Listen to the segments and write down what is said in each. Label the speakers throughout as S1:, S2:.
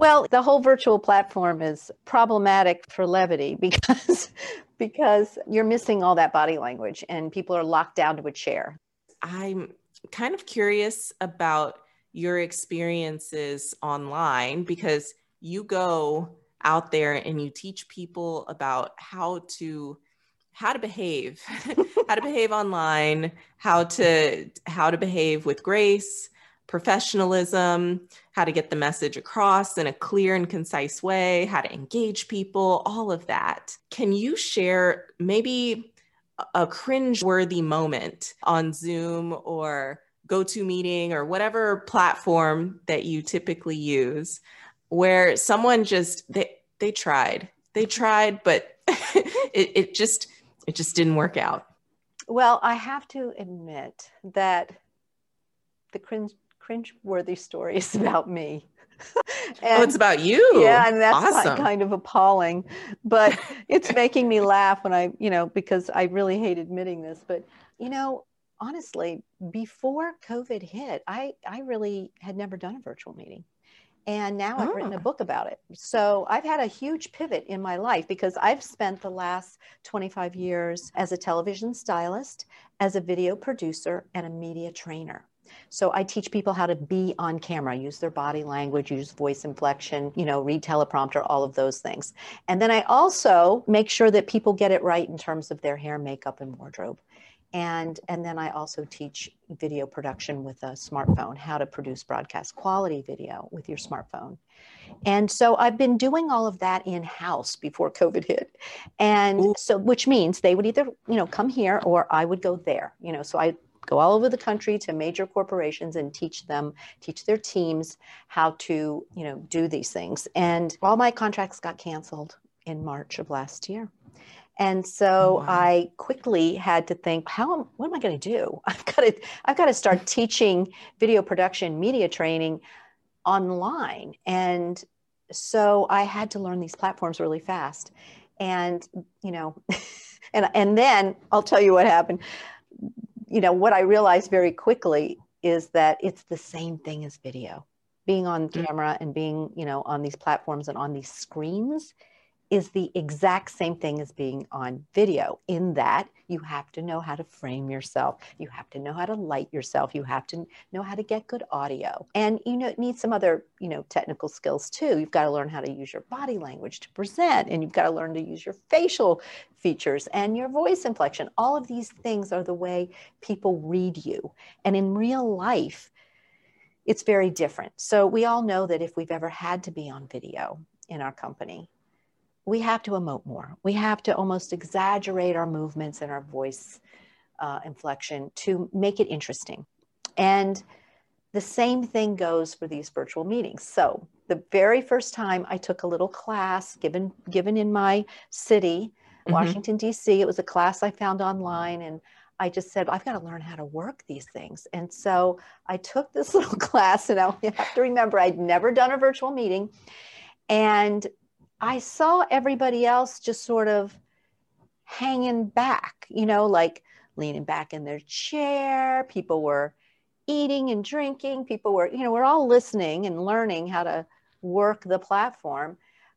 S1: Well, the whole virtual platform is problematic for levity because because you're missing all that body language and people are locked down to a chair.
S2: I'm kind of curious about your experiences online because you go out there and you teach people about how to how to behave how to behave online how to how to behave with grace professionalism how to get the message across in a clear and concise way how to engage people all of that. Can you share maybe a cringe worthy moment on zoom or GoToMeeting or whatever platform that you typically use where someone just they they tried they tried but it, it just it just didn't work out?
S1: Well i have to admit that the cringe cringe worthy story is about me
S2: and, oh, it's about you.
S1: Yeah, and that's awesome. kind of appalling, but it's making me laugh when I, you know, because I really hate admitting this. But you know, honestly, before COVID hit, I I really had never done a virtual meeting and now I've written a ah. book about it. So I've had a huge pivot in my life because I've spent the last 25 years as a television stylist, as a video producer, and a media trainer. So I teach people how to be on camera, use their body language, use voice inflection, you know, read teleprompter, all of those things. And then I also make sure that people get it right in terms of their hair, makeup, and wardrobe and and then i also teach video production with a smartphone how to produce broadcast quality video with your smartphone and so i've been doing all of that in house before covid hit and Ooh. so which means they would either you know come here or i would go there you know so i go all over the country to major corporations and teach them teach their teams how to you know do these things and all my contracts got canceled in march of last year and so oh, wow. I quickly had to think, how am, what am I going to do? I've got to I've got to start teaching video production, media training online. And so I had to learn these platforms really fast. And you know, and and then I'll tell you what happened. You know, what I realized very quickly is that it's the same thing as video. Being on mm. camera and being, you know, on these platforms and on these screens is the exact same thing as being on video in that you have to know how to frame yourself. You have to know how to light yourself. You have to know how to get good audio. And you know need some other you know technical skills too. You've got to learn how to use your body language to present and you've got to learn to use your facial features and your voice inflection. All of these things are the way people read you. And in real life it's very different. So we all know that if we've ever had to be on video in our company we have to emote more. We have to almost exaggerate our movements and our voice uh, inflection to make it interesting. And the same thing goes for these virtual meetings. So the very first time I took a little class given given in my city, mm-hmm. Washington D.C. It was a class I found online, and I just said I've got to learn how to work these things. And so I took this little class, and I have to remember I'd never done a virtual meeting, and I saw everybody else just sort of hanging back, you know, like leaning back in their chair. People were eating and drinking. People were, you know, we're all listening and learning how to work the platform.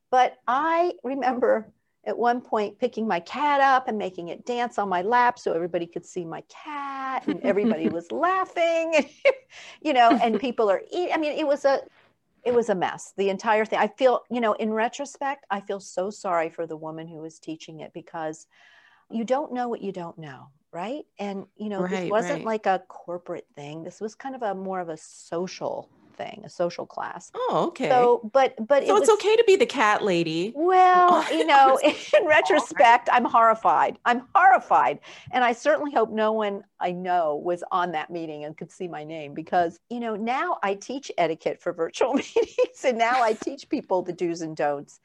S1: But I remember at one point picking my cat up and making it dance on my lap so everybody could see my cat and everybody was laughing, you know, and people are eating. I mean, it was a it was a mess. The entire thing i feel you know in retrospect i feel so sorry for the woman who was teaching it because you don't know what you don't know right? And you know right, this wasn't right. like a corporate thing. This was kind of a more of a social thing, a social class.
S2: Oh, okay.
S1: So, but but
S2: so it it's okay to be the cat lady.
S1: Well, you know, in retrospect, I'm horrified. I'm horrified, and I certainly hope no one I know was on that meeting and could see my name because you know now I teach etiquette for virtual meetings, and now I teach people the do's and don'ts,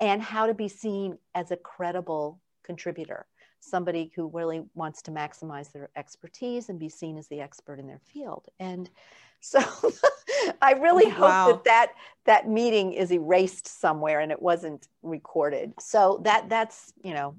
S1: and how to be seen as a credible contributor somebody who really wants to maximize their expertise and be seen as the expert in their field. And so I really oh, hope wow. that, that that meeting is erased somewhere and it wasn't recorded. So that that's, you know,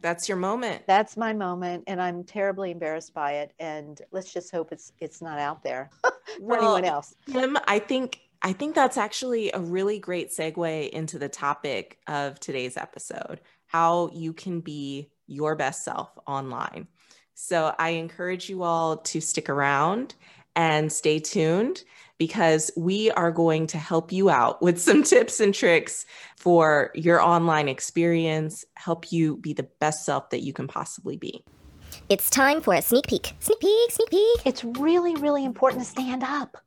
S2: that's your moment.
S1: That's my moment and I'm terribly embarrassed by it and let's just hope it's it's not out there for well, anyone else.
S2: Kim, I think I think that's actually a really great segue into the topic of today's episode how you can be your best self online. So I encourage you all to stick around and stay tuned because we are going to help you out with some tips and tricks for your online experience, help you be the best self that you can possibly be.
S3: It's time for a sneak peek. Sneak peek, sneak peek.
S1: It's really, really important to stand up.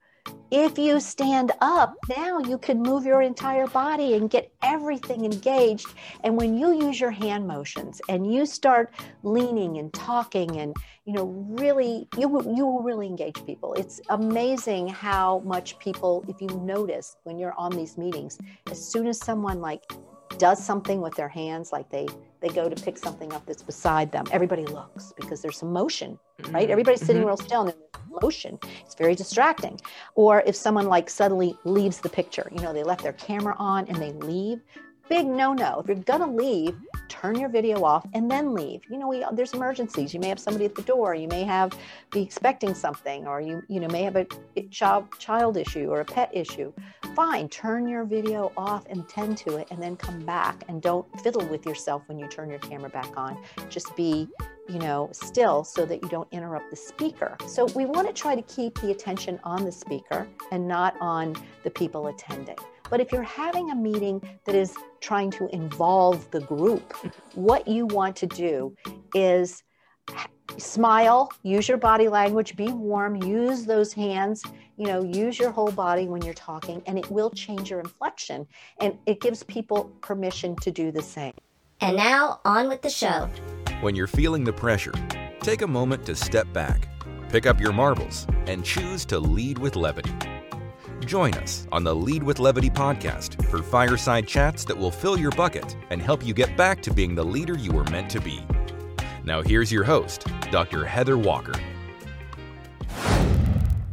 S1: If you stand up, now you can move your entire body and get everything engaged. And when you use your hand motions and you start leaning and talking and you know really you will, you will really engage people. It's amazing how much people if you notice when you're on these meetings, as soon as someone like does something with their hands like they they go to pick something up that's beside them everybody looks because there's some motion right mm-hmm. everybody's sitting mm-hmm. real still and there's motion it's very distracting or if someone like suddenly leaves the picture you know they left their camera on and they leave big no no. If you're going to leave, turn your video off and then leave. You know, we, there's emergencies. You may have somebody at the door. You may have be expecting something, or you you know may have a child child issue or a pet issue. Fine, turn your video off and tend to it, and then come back. And don't fiddle with yourself when you turn your camera back on. Just be you know, still so that you don't interrupt the speaker. So we want to try to keep the attention on the speaker and not on the people attending. But if you're having a meeting that is trying to involve the group, what you want to do is smile, use your body language, be warm, use those hands, you know, use your whole body when you're talking, and it will change your inflection. And it gives people permission to do the same.
S3: And now, on with the show.
S4: When you're feeling the pressure, take a moment to step back, pick up your marbles, and choose to lead with levity. Join us on the Lead with Levity podcast for fireside chats that will fill your bucket and help you get back to being the leader you were meant to be. Now, here's your host, Dr. Heather Walker.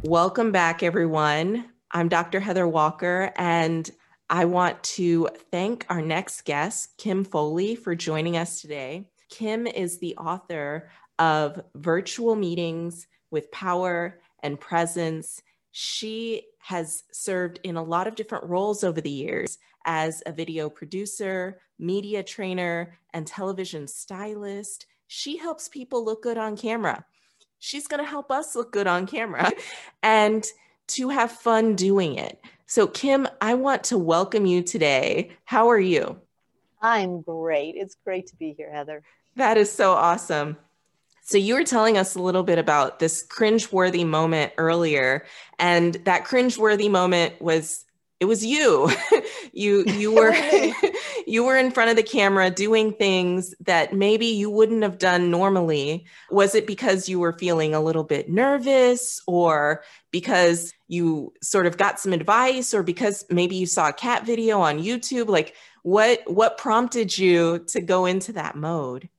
S2: Welcome back, everyone. I'm Dr. Heather Walker, and I want to thank our next guest, Kim Foley, for joining us today. Kim is the author of Virtual Meetings with Power and Presence. She has served in a lot of different roles over the years as a video producer, media trainer, and television stylist. She helps people look good on camera. She's going to help us look good on camera and to have fun doing it. So, Kim, I want to welcome you today. How are you?
S1: I'm great. It's great to be here, Heather.
S2: That is so awesome. So you were telling us a little bit about this cringe-worthy moment earlier, and that cringe-worthy moment was it was you. you you were you were in front of the camera doing things that maybe you wouldn't have done normally. Was it because you were feeling a little bit nervous or because you sort of got some advice or because maybe you saw a cat video on YouTube? Like what what prompted you to go into that mode?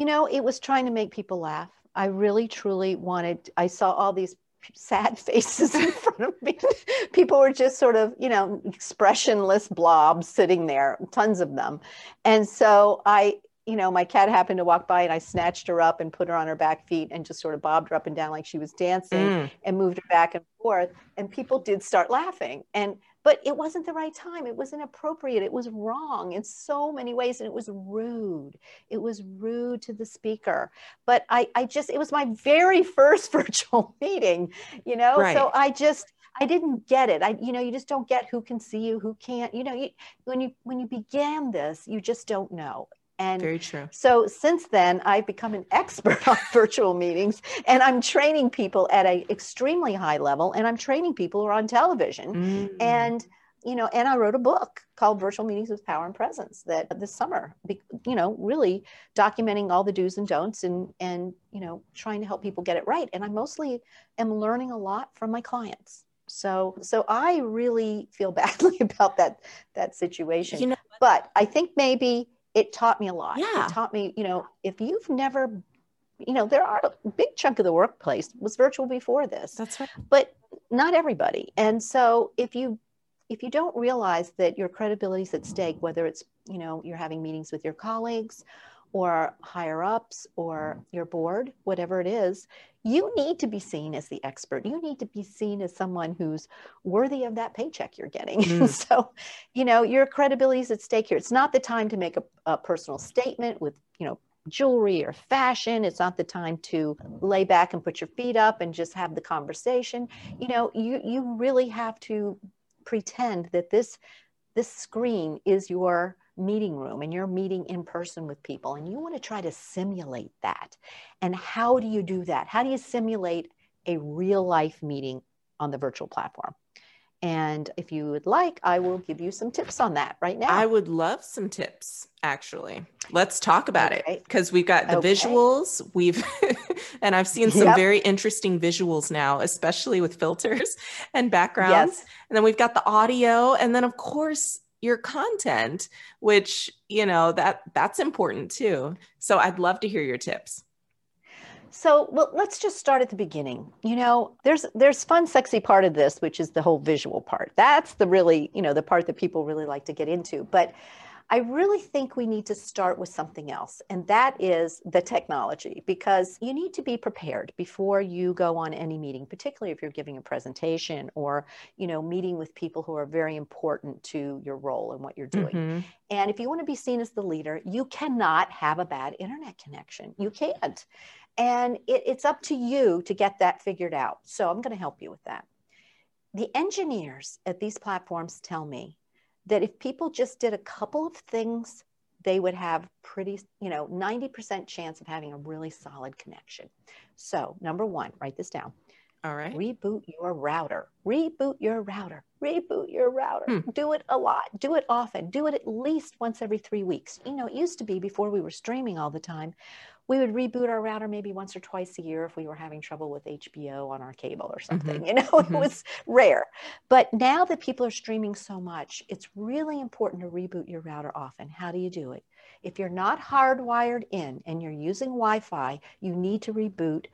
S1: You know, it was trying to make people laugh. I really, truly wanted, I saw all these sad faces in front of me. people were just sort of, you know, expressionless blobs sitting there, tons of them. And so I, you know, my cat happened to walk by and I snatched her up and put her on her back feet and just sort of bobbed her up and down like she was dancing mm. and moved her back and forth. And people did start laughing. And but it wasn't the right time. It was inappropriate. It was wrong in so many ways. And it was rude. It was rude to the speaker. But I, I just, it was my very first virtual meeting, you know? Right. So I just, I didn't get it. I, you know, you just don't get who can see you, who can't, you know, you, when you, when you began this, you just don't know.
S2: And very true.
S1: So since then, I've become an expert on virtual meetings, and I'm training people at an extremely high level, and I'm training people who are on television. Mm. And you know, and I wrote a book called Virtual Meetings with Power and Presence that this summer, you know, really documenting all the do's and don'ts and and you know, trying to help people get it right. And I mostly am learning a lot from my clients. So so I really feel badly about that that situation. You know, but I think maybe it taught me a lot. Yeah. It taught me, you know, if you've never, you know, there are a big chunk of the workplace was virtual before this.
S2: That's right.
S1: But not everybody. And so if you if you don't realize that your credibility is at stake, whether it's, you know, you're having meetings with your colleagues or higher ups or your board, whatever it is, you need to be seen as the expert. You need to be seen as someone who's worthy of that paycheck you're getting. Mm. so, you know, your credibility is at stake here. It's not the time to make a, a personal statement with, you know, jewelry or fashion. It's not the time to lay back and put your feet up and just have the conversation. You know, you you really have to pretend that this this screen is your meeting room and you're meeting in person with people and you want to try to simulate that. And how do you do that? How do you simulate a real life meeting on the virtual platform? And if you would like, I will give you some tips on that right now.
S2: I would love some tips, actually. Let's talk about okay. it because we've got the okay. visuals. We've, and I've seen some yep. very interesting visuals now, especially with filters and backgrounds. Yes. And then we've got the audio. And then, of course, your content which you know that that's important too. So i'd love to hear your tips.
S1: So well let's just start at the beginning. You know there's there's fun sexy part of this which is the whole visual part. That's the really you know the part that people really like to get into. But I really think we need to start with something else, and that is the technology, because you need to be prepared before you go on any meeting, particularly if you're giving a presentation or, you know, meeting with people who are very important to your role and what you're doing. Mm-hmm. And if you want to be seen as the leader, you cannot have a bad internet connection. You can't. And it, it's up to you to get that figured out. So I'm going to help you with that. The engineers at these platforms tell me that if people just did a couple of things, they would have pretty, you know, 90% chance of having a really solid connection. So, number one, write this down.
S2: All right.
S1: Reboot your router. Reboot your router. Reboot your router. Hmm. Do it a lot. Do it often. Do it at least once every three weeks. You know, it used to be before we were streaming all the time we would reboot our router maybe once or twice a year if we were having trouble with HBO on our cable or something. Mm-hmm. You know, mm-hmm. it was rare. But now that people are streaming so much, it's really important to reboot your router often. How do you do it? If you're not hardwired in and you're using Wi Fi, you need to reboot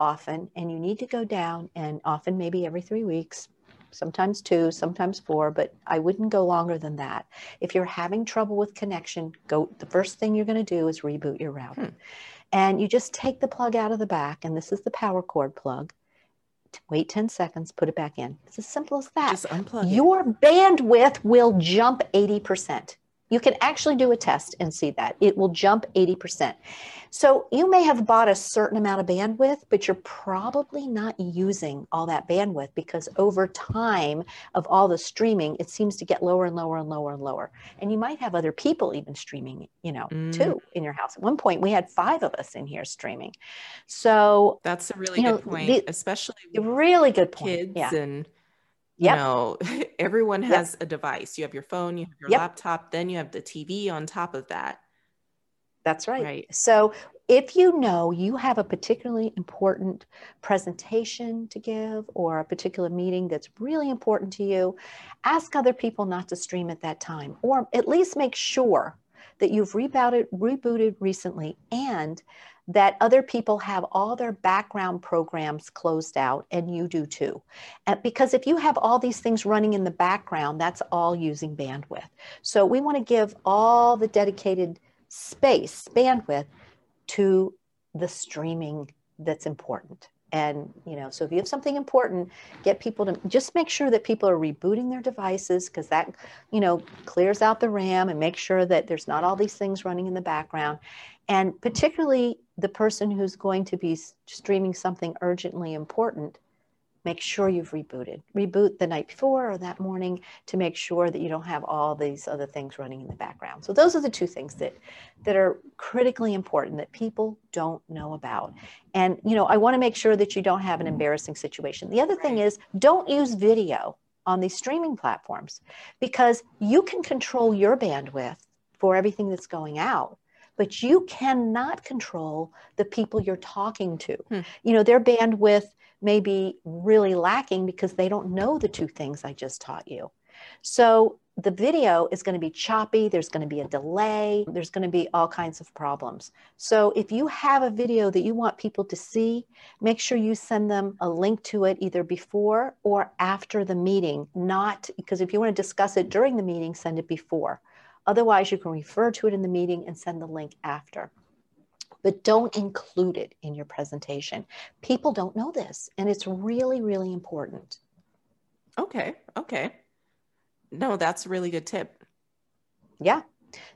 S1: often and you need to go down and often maybe every three weeks sometimes two, sometimes four, but I wouldn't go longer than that. If you're having trouble with connection, go the first thing you're going to do is reboot your router. Hmm. And you just take the plug out of the back, and this is the power cord plug. Wait 10 seconds, put it back in. It's as simple as that.
S2: Just unplug
S1: Your bandwidth will jump 80%. You can actually do a test and see that. It will jump 80%. So you may have bought a certain amount of bandwidth, but you're probably not using all that bandwidth because over time of all the streaming, it seems to get lower and lower and lower and lower. And you might have other people even streaming, you know, mm. too in your house. At one point, we had five of us in here streaming. So
S2: that's a really good know, point, the, especially
S1: really good point.
S2: Kids yeah. and you know everyone has yep. a device you have your phone you have your yep. laptop then you have the tv on top of that
S1: that's right. right. So if you know you have a particularly important presentation to give or a particular meeting that's really important to you, ask other people not to stream at that time, or at least make sure that you've rebooted, rebooted recently and that other people have all their background programs closed out and you do too. Because if you have all these things running in the background, that's all using bandwidth. So we want to give all the dedicated space, bandwidth to the streaming that's important. And, you know, so if you have something important, get people to just make sure that people are rebooting their devices because that, you know, clears out the RAM and make sure that there's not all these things running in the background. And particularly the person who's going to be streaming something urgently important make sure you've rebooted. Reboot the night before or that morning to make sure that you don't have all these other things running in the background. So those are the two things that that are critically important that people don't know about. And you know, I want to make sure that you don't have an embarrassing situation. The other thing is don't use video on these streaming platforms because you can control your bandwidth for everything that's going out but you cannot control the people you're talking to. Hmm. You know, their bandwidth may be really lacking because they don't know the two things I just taught you. So the video is going to be choppy, there's going to be a delay, there's going to be all kinds of problems. So if you have a video that you want people to see, make sure you send them a link to it either before or after the meeting, not because if you want to discuss it during the meeting, send it before. Otherwise, you can refer to it in the meeting and send the link after. But don't include it in your presentation. People don't know this, and it's really, really important.
S2: Okay. Okay. No, that's a really good tip.
S1: Yeah.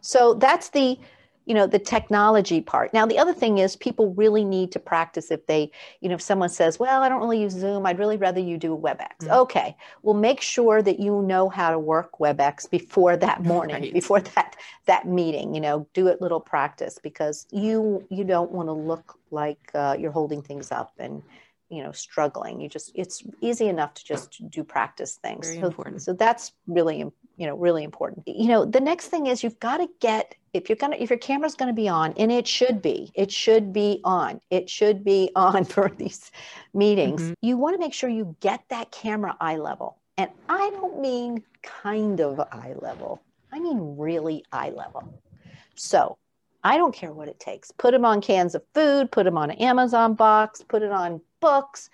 S1: So that's the you know the technology part now the other thing is people really need to practice if they you know if someone says well i don't really use zoom i'd really rather you do webex mm-hmm. okay well make sure that you know how to work webex before that morning right. before that that meeting you know do it little practice because you you don't want to look like uh, you're holding things up and you know struggling you just it's easy enough to just do practice things
S2: Very
S1: so,
S2: important.
S1: so that's really you know really important you know the next thing is you've got to get if you're gonna if your camera's gonna be on and it should be it should be on it should be on for these meetings mm-hmm. you want to make sure you get that camera eye level and i don't mean kind of eye level i mean really eye level so I don't care what it takes. Put them on cans of food, put them on an Amazon box, put it on books.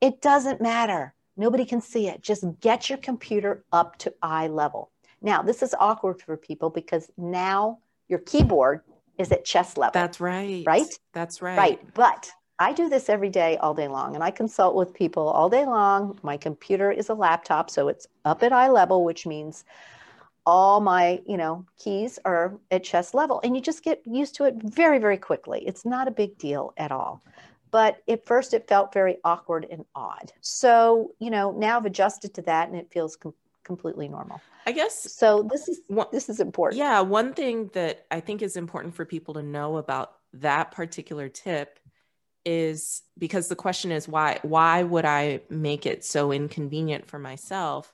S1: It doesn't matter. Nobody can see it. Just get your computer up to eye level. Now, this is awkward for people because now your keyboard is at chest level.
S2: That's right.
S1: Right?
S2: That's right.
S1: Right. But I do this every day, all day long, and I consult with people all day long. My computer is a laptop, so it's up at eye level, which means all my you know keys are at chest level and you just get used to it very very quickly it's not a big deal at all but at first it felt very awkward and odd. So you know now i've adjusted to that and it feels com- completely normal.
S2: I guess
S1: so this is one, this is important.
S2: Yeah one thing that i think is important for people to know about that particular tip is because the question is why why would i make it so inconvenient for myself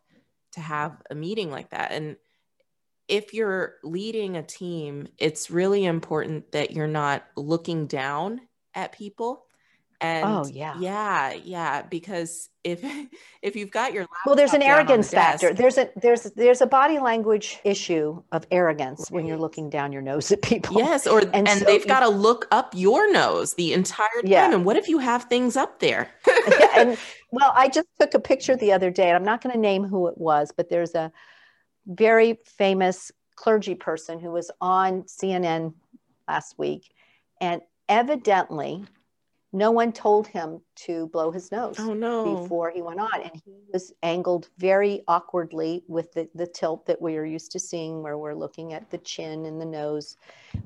S2: to have a meeting like that? And if you're leading a team, it's really important that you're not looking down at people. Oh, and
S1: oh yeah,
S2: yeah, yeah. Because if if you've got your
S1: well, there's an arrogance the factor. There's a there's there's a body language issue of arrogance right. when you're looking down your nose at people.
S2: Yes, or and, and so they've got to look up your nose the entire time. Yeah. And what if you have things up there?
S1: yeah, and well, I just took a picture the other day, and I'm not going to name who it was, but there's a very famous clergy person who was on CNN last week. And evidently, no one told him to blow his nose
S2: oh, no.
S1: before he went on. And he was angled very awkwardly with the, the tilt that we are used to seeing, where we're looking at the chin and the nose,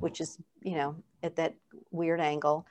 S1: which is, you know, at that weird angle.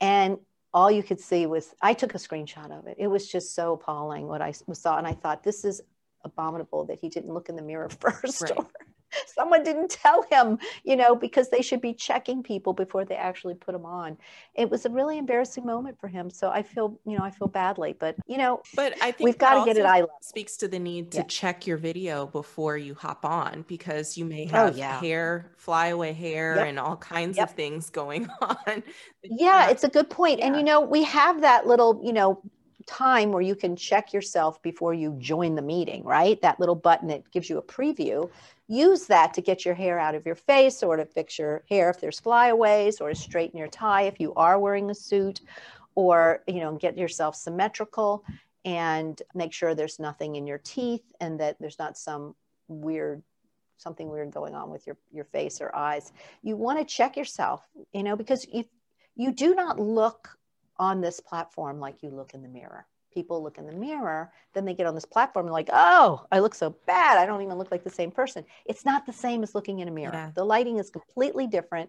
S1: And all you could see was, I took a screenshot of it. It was just so appalling what I saw. And I thought, this is abominable that he didn't look in the mirror first. Right. Or, someone didn't tell him, you know, because they should be checking people before they actually put them on. It was a really embarrassing moment for him. So I feel, you know, I feel badly, but you know,
S2: but I think
S1: we've got to get it level.
S2: Speaks to the need to yeah. check your video before you hop on because you may oh, have oh, yeah. hair, flyaway hair, yep. and all kinds yep. of things going on.
S1: Yeah, it's a good point. Yeah. And you know, we have that little, you know, time where you can check yourself before you join the meeting, right? That little button that gives you a preview. Use that to get your hair out of your face or to fix your hair if there's flyaways or to straighten your tie if you are wearing a suit or, you know, get yourself symmetrical and make sure there's nothing in your teeth and that there's not some weird something weird going on with your, your face or eyes. You want to check yourself, you know, because if you do not look on this platform like you look in the mirror. People look in the mirror, then they get on this platform and like, oh, I look so bad. I don't even look like the same person. It's not the same as looking in a mirror. Yeah. The lighting is completely different.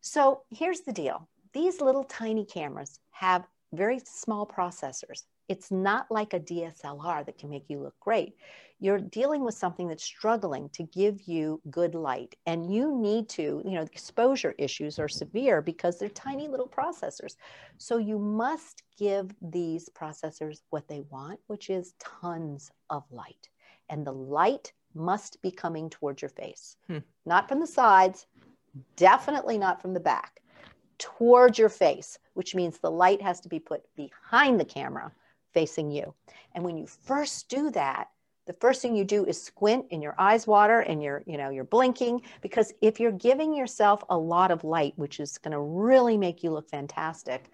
S1: So here's the deal these little tiny cameras have very small processors. It's not like a DSLR that can make you look great. You're dealing with something that's struggling to give you good light, and you need to, you know, exposure issues are severe because they're tiny little processors. So you must give these processors what they want, which is tons of light. And the light must be coming towards your face, hmm. not from the sides, definitely not from the back towards your face, which means the light has to be put behind the camera facing you. And when you first do that, the first thing you do is squint and your eyes water and you're, you know, you're blinking because if you're giving yourself a lot of light, which is going to really make you look fantastic,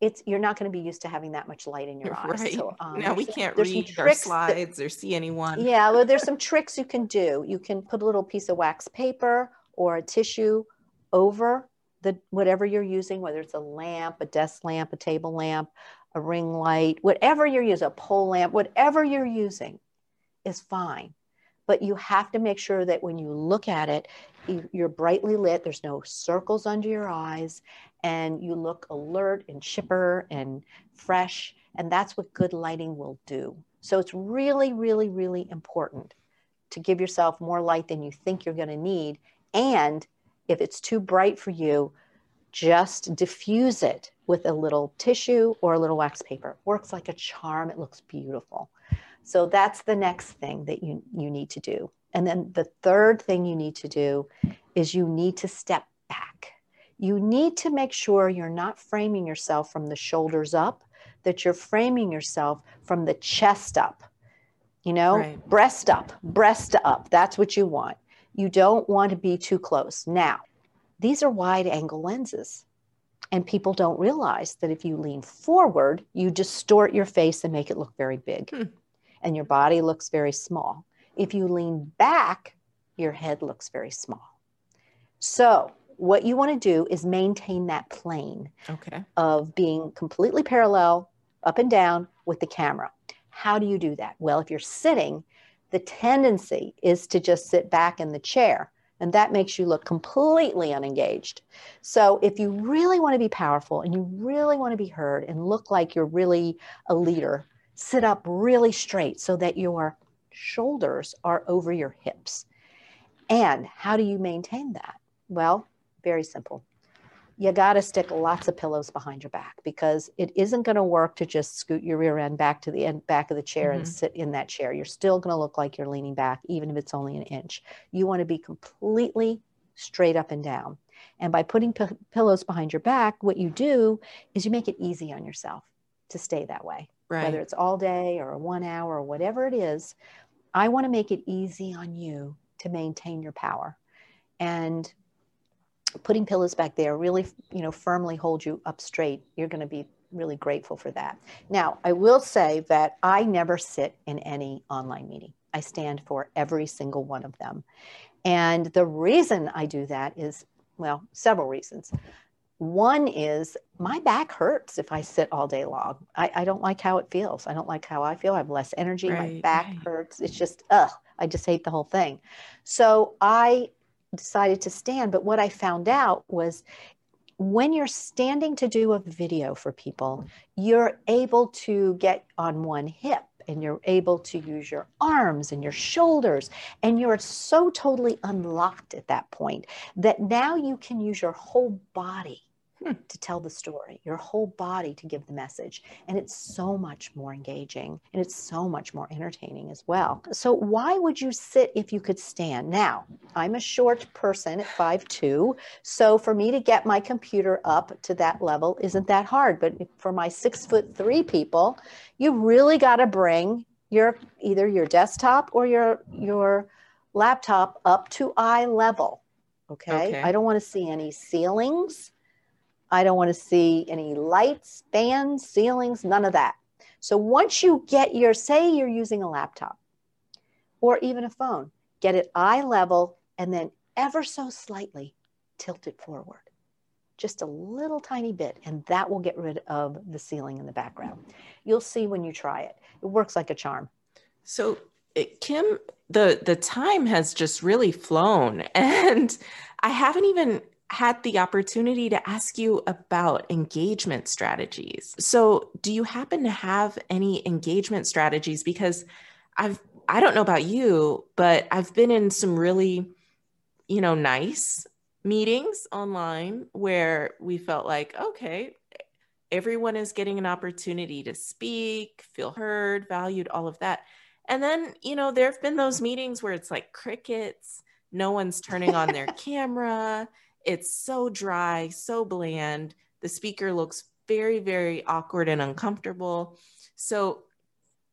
S1: it's you're not going to be used to having that much light in your eyes.
S2: Right. So um, now we can't read our slides that, or see anyone.
S1: Yeah, well, there's some tricks you can do. You can put a little piece of wax paper or a tissue over the whatever you're using, whether it's a lamp, a desk lamp, a table lamp, a ring light, whatever you're using, a pole lamp, whatever you're using is fine. But you have to make sure that when you look at it, you're brightly lit, there's no circles under your eyes, and you look alert and chipper and fresh. And that's what good lighting will do. So it's really, really, really important to give yourself more light than you think you're going to need. And if it's too bright for you, just diffuse it with a little tissue or a little wax paper. Works like a charm. It looks beautiful. So that's the next thing that you, you need to do. And then the third thing you need to do is you need to step back. You need to make sure you're not framing yourself from the shoulders up, that you're framing yourself from the chest up. You know, right. breast up, breast up. That's what you want. You don't want to be too close. Now, these are wide angle lenses. And people don't realize that if you lean forward, you distort your face and make it look very big. Hmm. And your body looks very small. If you lean back, your head looks very small. So, what you want to do is maintain that plane
S2: okay.
S1: of being completely parallel up and down with the camera. How do you do that? Well, if you're sitting, the tendency is to just sit back in the chair and that makes you look completely unengaged. So, if you really want to be powerful and you really want to be heard and look like you're really a leader, sit up really straight so that your shoulders are over your hips. And how do you maintain that? Well, very simple you got to stick lots of pillows behind your back because it isn't going to work to just scoot your rear end back to the end back of the chair mm-hmm. and sit in that chair. You're still going to look like you're leaning back, even if it's only an inch. You want to be completely straight up and down. And by putting p- pillows behind your back, what you do is you make it easy on yourself to stay that way.
S2: Right.
S1: Whether it's all day or one hour or whatever it is, I want to make it easy on you to maintain your power. And putting pillows back there really, you know, firmly hold you up straight, you're going to be really grateful for that. Now, I will say that I never sit in any online meeting. I stand for every single one of them. And the reason I do that is, well, several reasons. One is my back hurts if I sit all day long. I, I don't like how it feels. I don't like how I feel. I have less energy. Right, my back right. hurts. It's just, ugh, I just hate the whole thing. So I decided to stand. But what I found out was when you're standing to do a video for people, you're able to get on one hip and you're able to use your arms and your shoulders and you're so totally unlocked at that point that now you can use your whole body. To tell the story, your whole body to give the message. And it's so much more engaging and it's so much more entertaining as well. So, why would you sit if you could stand? Now, I'm a short person at five two, So, for me to get my computer up to that level isn't that hard. But for my six foot three people, you really got to bring your either your desktop or your your laptop up to eye level okay, okay. i don't want to see any ceilings I don't want to see any lights, fans, ceilings, none of that. So once you get your, say you're using a laptop or even a phone, get it eye level and then ever so slightly tilt it forward. Just a little tiny bit, and that will get rid of the ceiling in the background. You'll see when you try it. It works like a charm.
S2: So, eh, Kim, the the time has just really flown, and I haven't even had the opportunity to ask you about engagement strategies. So, do you happen to have any engagement strategies because I've I don't know about you, but I've been in some really you know, nice meetings online where we felt like, okay, everyone is getting an opportunity to speak, feel heard, valued, all of that. And then, you know, there have been those meetings where it's like crickets, no one's turning on their camera it's so dry, so bland. The speaker looks very, very awkward and uncomfortable. So,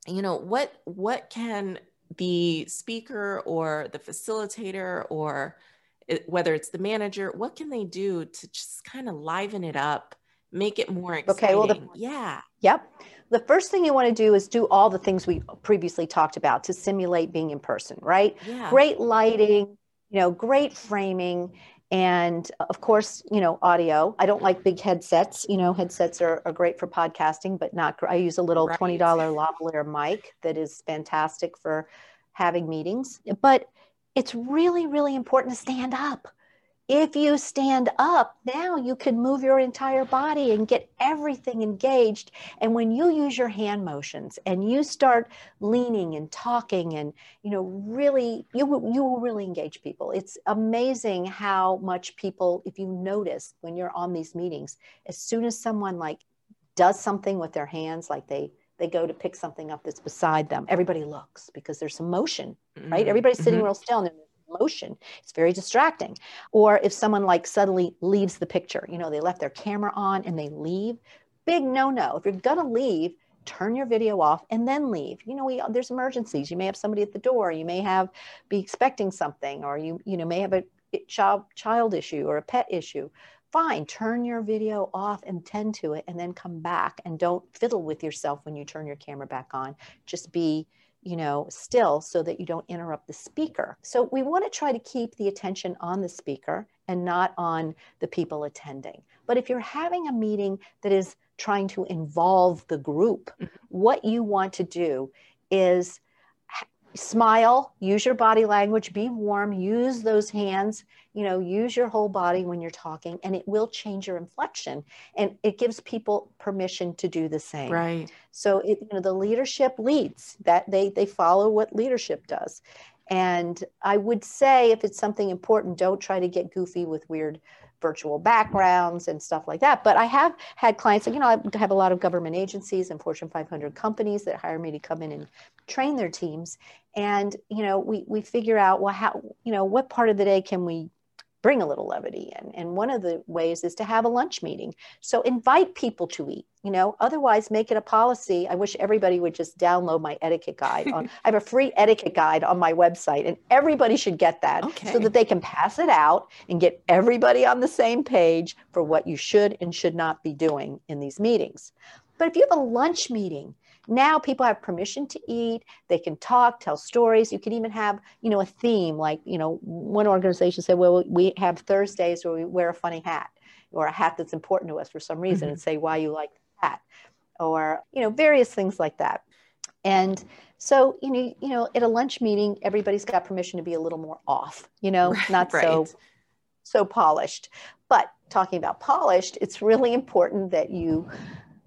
S2: you know, what what can the speaker or the facilitator or it, whether it's the manager, what can they do to just kind of liven it up, make it more exciting? Okay, well, the, yeah.
S1: Yep. The first thing you want to do is do all the things we previously talked about to simulate being in person, right? Yeah. Great lighting, you know, great framing, and uh, of course you know audio. I don't like big headsets. You know headsets are, are great for podcasting but not i use a little
S2: Right.
S1: $20 lavalier mic that is fantastic for having meetings. But it's really really important to stand up if you stand up now you can move your entire body and get everything engaged. And when you use your hand motions and you start leaning and talking and you know really you will you will really engage people. It's amazing how much people if you notice when you're on these meetings as soon as someone like does something with their hands like they they go to pick something up that's beside them everybody looks because there's some motion right?
S2: Mm,
S1: everybody's sitting
S2: mhm.
S1: real still and motion. It's very distracting. Or if someone like suddenly leaves the picture you know they left their camera on and they leave big no no if you're gonna leave turn your video off and then leave. You know we, there's emergencies. You may have somebody at the door. You may have be expecting something or you you know may have a child child issue or a pet issue. Fine turn your video off and tend to it and then come back and don't fiddle with yourself when you turn your camera back on. Just be you know still so that you don't interrupt the speaker so we want to try to keep the attention on the speaker and not on the people attending but if you're having a meeting that is trying to involve the group
S2: Mhm.
S1: what you want to do is smile use your body language be warm use those hands you know use your whole body when you're talking and it will change your inflection and it gives people permission to do the same.
S2: Right.
S1: so it, you know the leadership leads that they they follow what leadership does. And i would say if it's something important don't try to get goofy with weird virtual backgrounds and stuff like that. But i have had clients you know i have a lot of government agencies and fortune 500 companies that hire me to come in and train their teams. And you know we we figure out well how you know what part of the day can we bring a little levity in. And one of the ways is to have a lunch meeting. So invite people to eat you know otherwise make it a policy. I wish everybody would just download my etiquette guide on, i have a free etiquette guide on my website and everybody should get that
S2: Okay.
S1: so that they can pass it out and get everybody on the same page for what you should and should not be doing in these meetings. But if you have a lunch meeting now people have permission to eat. They can talk tell stories. You can even have you know a theme like you know one organization said well we have thursdays where we wear a funny hat or a hat that's important to us for some reason
S2: Mhm.
S1: and say why you like that or you know various things like that. And so you know you know at a lunch meeting everybody's got permission to be a little more off you know
S2: Right,
S1: not so so polished. But talking about polished it's really important that you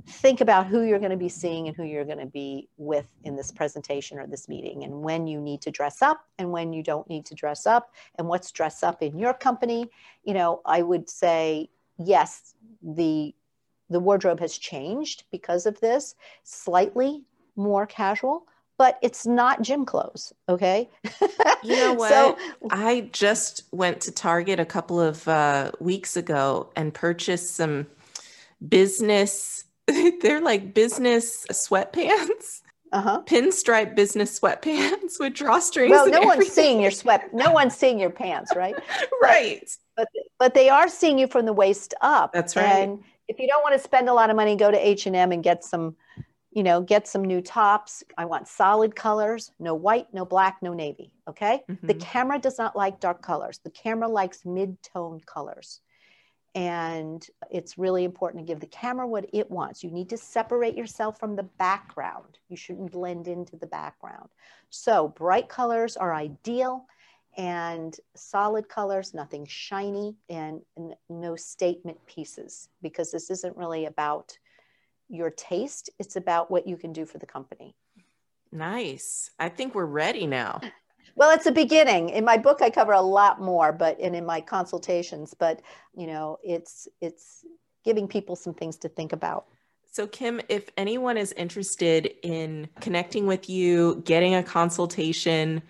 S1: think about who you're going to be seeing and who you're going to be with in this presentation or this meeting and when you need to dress up and when you don't need to dress up and what's dress up in your company you know i would say yes the the wardrobe has changed because of this slightly more casual but it's not gym clothes okay
S2: You know what?
S1: so
S2: I just went to Target a couple of uh, weeks ago and purchased some business. They're like business sweatpants,
S1: uh-huh
S2: pinstripe business sweatpants with drawstrings.
S1: well
S2: and
S1: no one's seeing your sweat no one's seeing your pants right
S2: right.
S1: but but they are seeing you from the waist up
S2: That's right.
S1: and if you don't want to spend a lot of money go to h&m and get some you know get some new tops i want solid colors no white no black no navy okay the
S2: Mhm.
S1: camera does not like dark colors the camera likes mid-tone colors and it's really important to give the camera what it wants you need to separate yourself from the background you shouldn't blend into the background so bright colors are ideal and solid colors, nothing shiny, and no statement pieces because this isn't really about your taste. It's about what you can do for the company.
S2: Nice. I think we're ready now.
S1: Well, it's a beginning. In my book, I cover a lot more, but and in my consultations, but you know, it's it's giving people some things to think about.
S2: So, Kim, if anyone is interested in connecting with you, getting a consultation,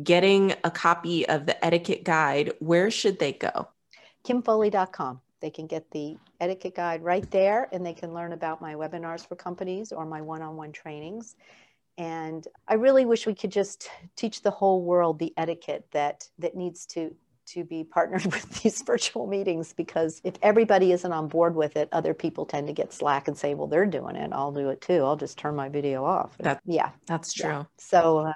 S2: getting a copy of the etiquette guide, where should they go?
S1: kimfoley.com. They can get the etiquette guide right there and they can learn about my webinars for companies or my one on one trainings. And I really wish we could just teach the whole world the etiquette that, that needs to, to be partnered with these virtual meetings because if everybody isn't on board with it, other people tend to get slack and say, well, they're doing it. I'll do it too. I'll just turn my video off.
S2: That-
S1: yeah.
S2: That's true.
S1: yeah. So, uh,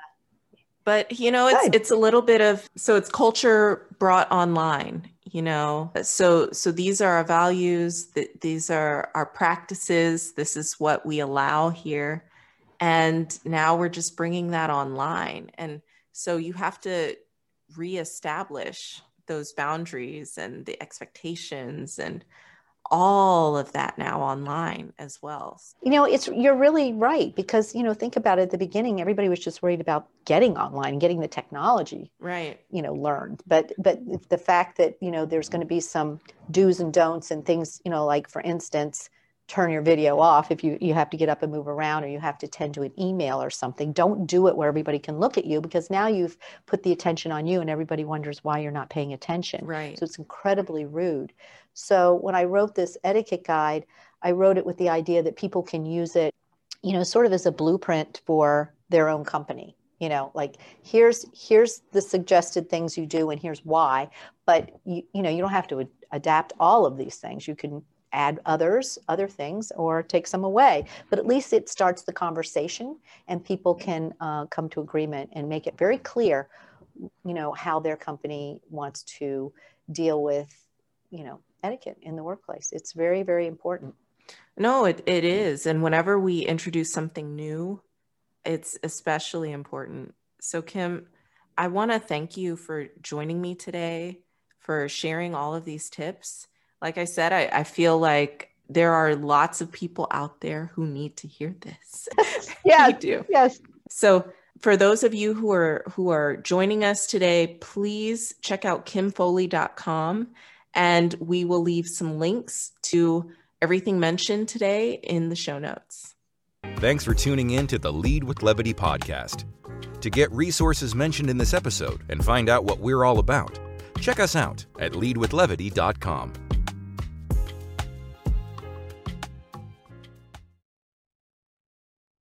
S2: But you know, it's
S1: Good.
S2: it's a little bit of so it's culture brought online. you know so so these are our values that these are our practices this is what we allow here and now we're just bringing that online and so you have to reestablish those boundaries and the expectations and all of that now online as well.
S1: You know, it's you're really right because you know, think about it at the beginning everybody was just worried about getting online, getting the technology.
S2: Right.
S1: You know, learned. But but the fact that, you know, there's going to be some do's and don'ts and things, you know, like for instance, turn your video off if you you have to get up and move around or you have to tend to an email or something don't do it where everybody can look at you because now you've put the attention on you and everybody wonders why you're not paying attention
S2: right
S1: so it's incredibly rude so when I wrote this etiquette guide, I wrote it with the idea that people can use it, you know, sort of as a blueprint for their own company. You know, like here's here's the suggested things you do and here's why. But you you know, you don't have to ad- adapt all of these things. You can add others, other things, or take some away. But at least it starts the conversation, and people can uh, come to agreement and make it very clear, you know, how their company wants to deal with, you know, etiquette in the workplace. It's very, very important.
S2: No, it, it is. And whenever we introduce something new, it's especially important. So, Kim, I want to thank you for joining me today, for sharing all of these tips. Like I said, I, I feel like there are lots of people out there who need to hear this.
S1: yeah,
S2: do.
S1: Yes.
S2: So, for those of you who are who are joining us today, please check out kimfoley.com and we will leave some links to everything mentioned today in the show notes.
S4: Thanks for tuning in to the Lead with Levity podcast. To get resources mentioned in this episode and find out what we're all about, check us out at leadwithlevity.com.